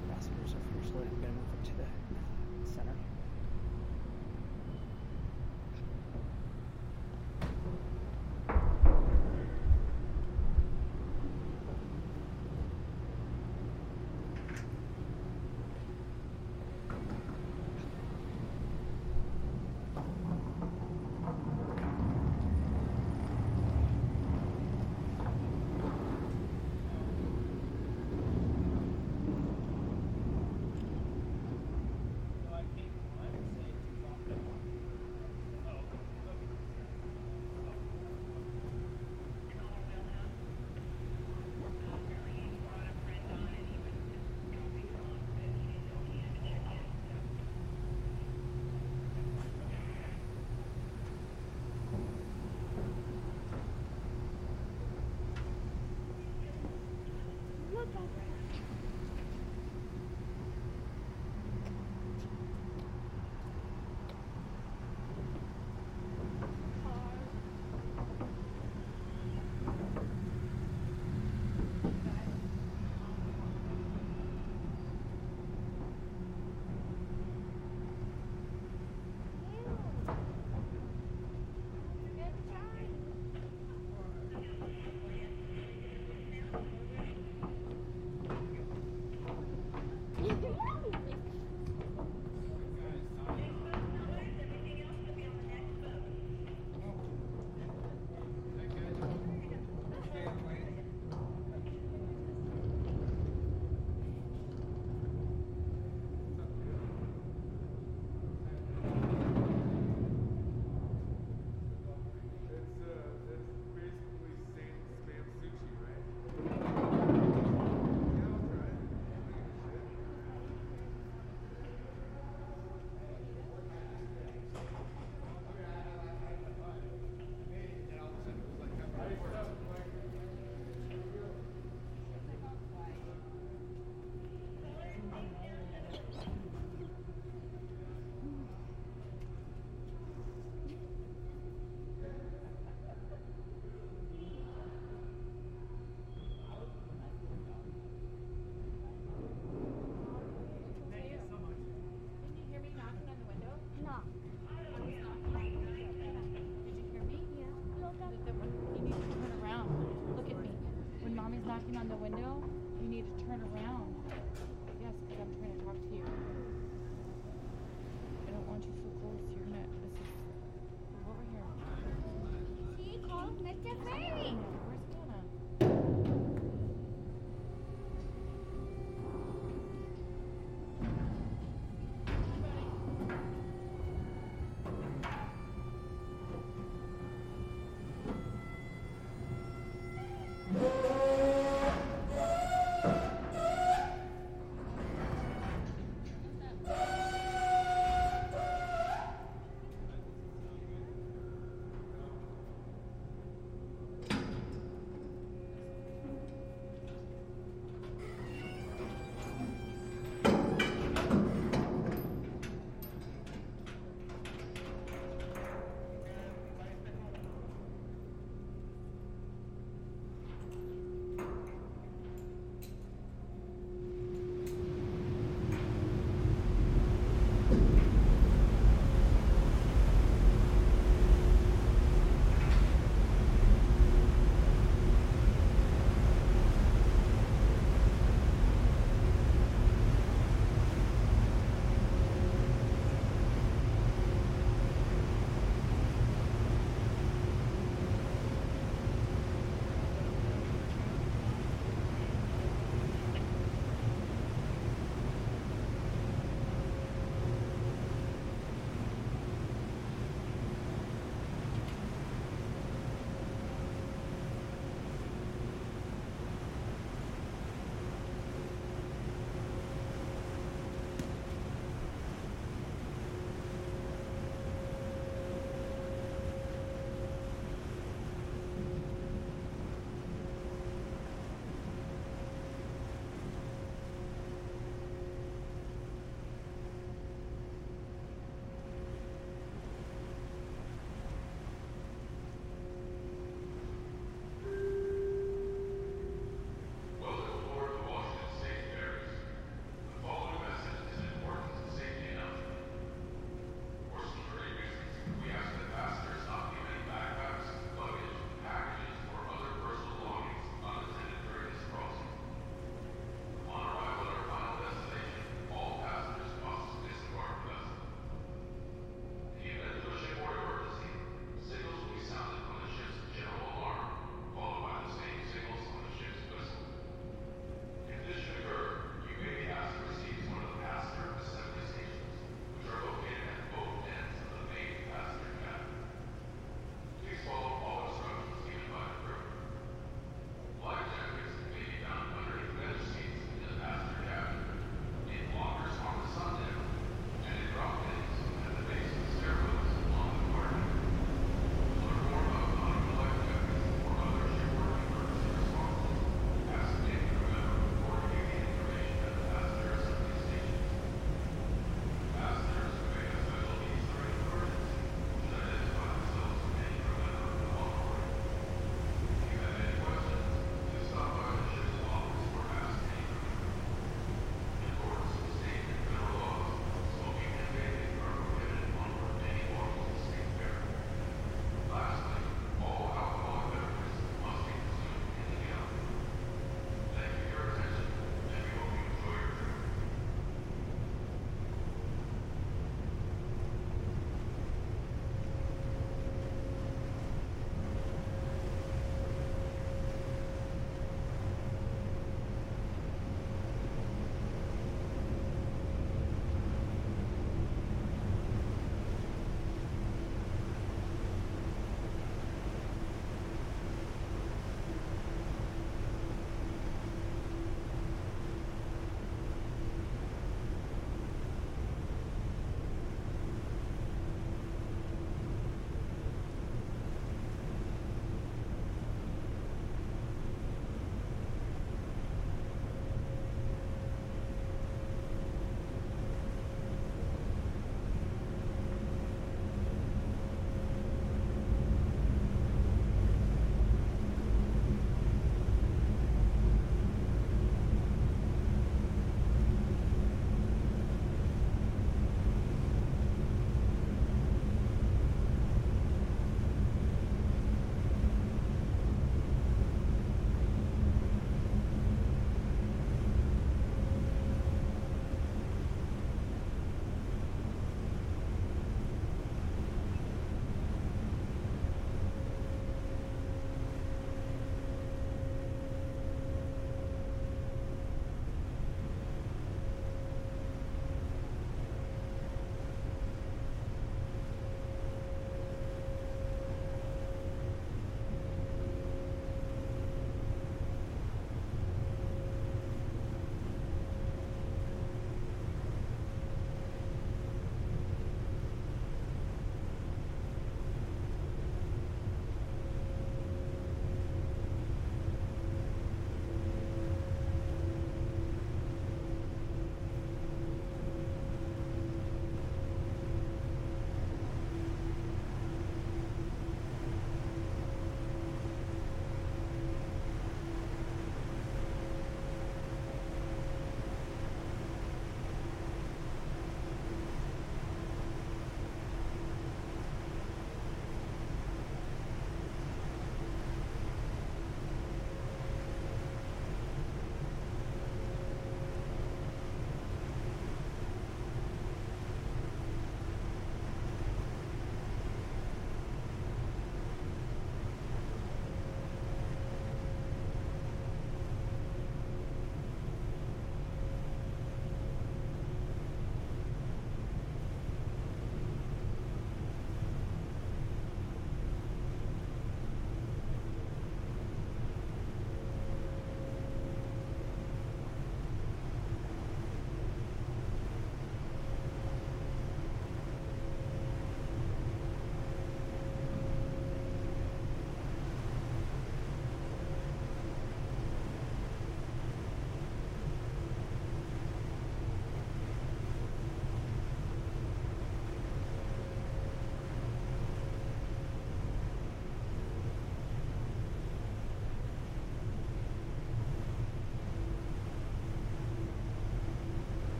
passengers are first loaded. We're going to move it to the center.